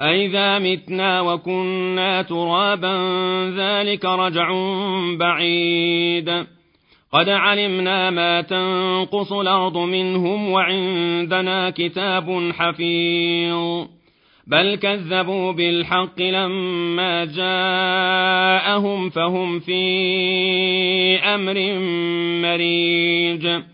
أئذا متنا وكنا ترابا ذلك رجع بعيد قد علمنا ما تنقص الأرض منهم وعندنا كتاب حفيظ بل كذبوا بالحق لما جاءهم فهم في أمر مريج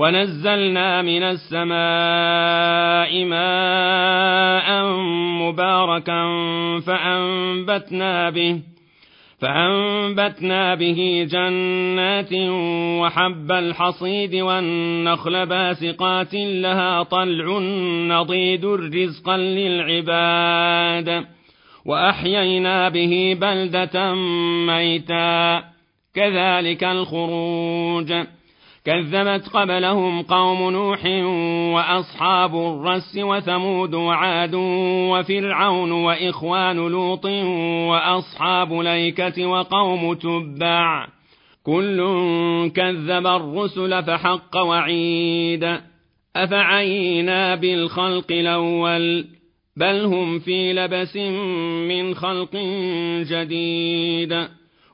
ونزلنا من السماء ماء مباركا فأنبتنا به فأنبتنا به جنات وحب الحصيد والنخل باسقات لها طلع نضيد رزقا للعباد. وأحيينا به بلدة ميتا. كذلك الخروج. كذبت قبلهم قوم نوح وأصحاب الرس وثمود وعاد وفرعون وإخوان لوط وأصحاب ليكة وقوم تبع. كل كذب الرسل فحق وعيد. أفعينا بالخلق الأول؟ بل هم في لبس من خلق جديد.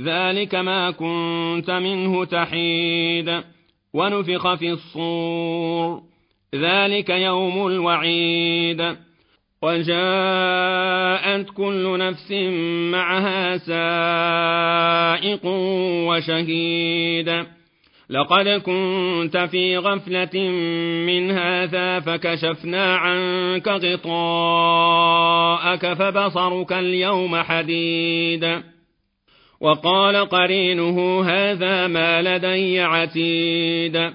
ذلك ما كنت منه تحيد. ونفخ في الصور. ذلك يوم الوعيد. وجاءت كل نفس معها سائق وشهيد. لقد كنت في غفلة من هذا فكشفنا عنك غطاءك فبصرك اليوم حديد. وقال قرينه هذا ما لدي عتيد.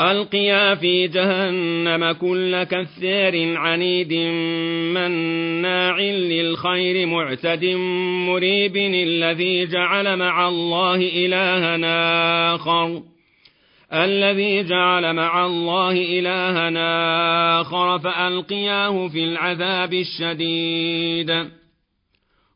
ألقيا في جهنم كل كثير عنيد مناع للخير معتد مريب الذي جعل مع الله إلها آخر. الذي جعل مع الله إلها آخر فألقياه في العذاب الشديد.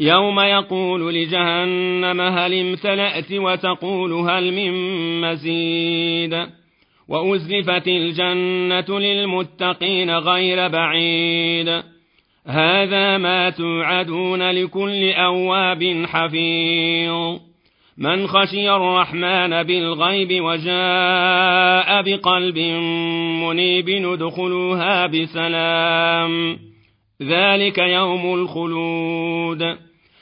يوم يقول لجهنم هل امتلأت وتقول هل من مزيد وأزلفت الجنة للمتقين غير بعيد هذا ما توعدون لكل أواب حفيظ من خشي الرحمن بالغيب وجاء بقلب منيب ندخلوها بسلام ذلك يوم الخلود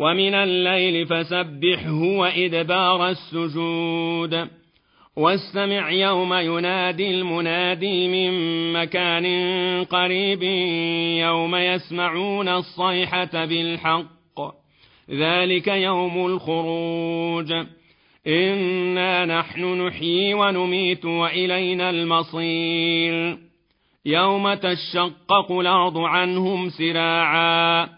ومن الليل فسبحه وإدبار السجود. واستمع يوم ينادي المنادي من مكان قريب يوم يسمعون الصيحة بالحق. ذلك يوم الخروج. إنا نحن نحيي ونميت وإلينا المصير. يوم تشقق الأرض عنهم سراعا.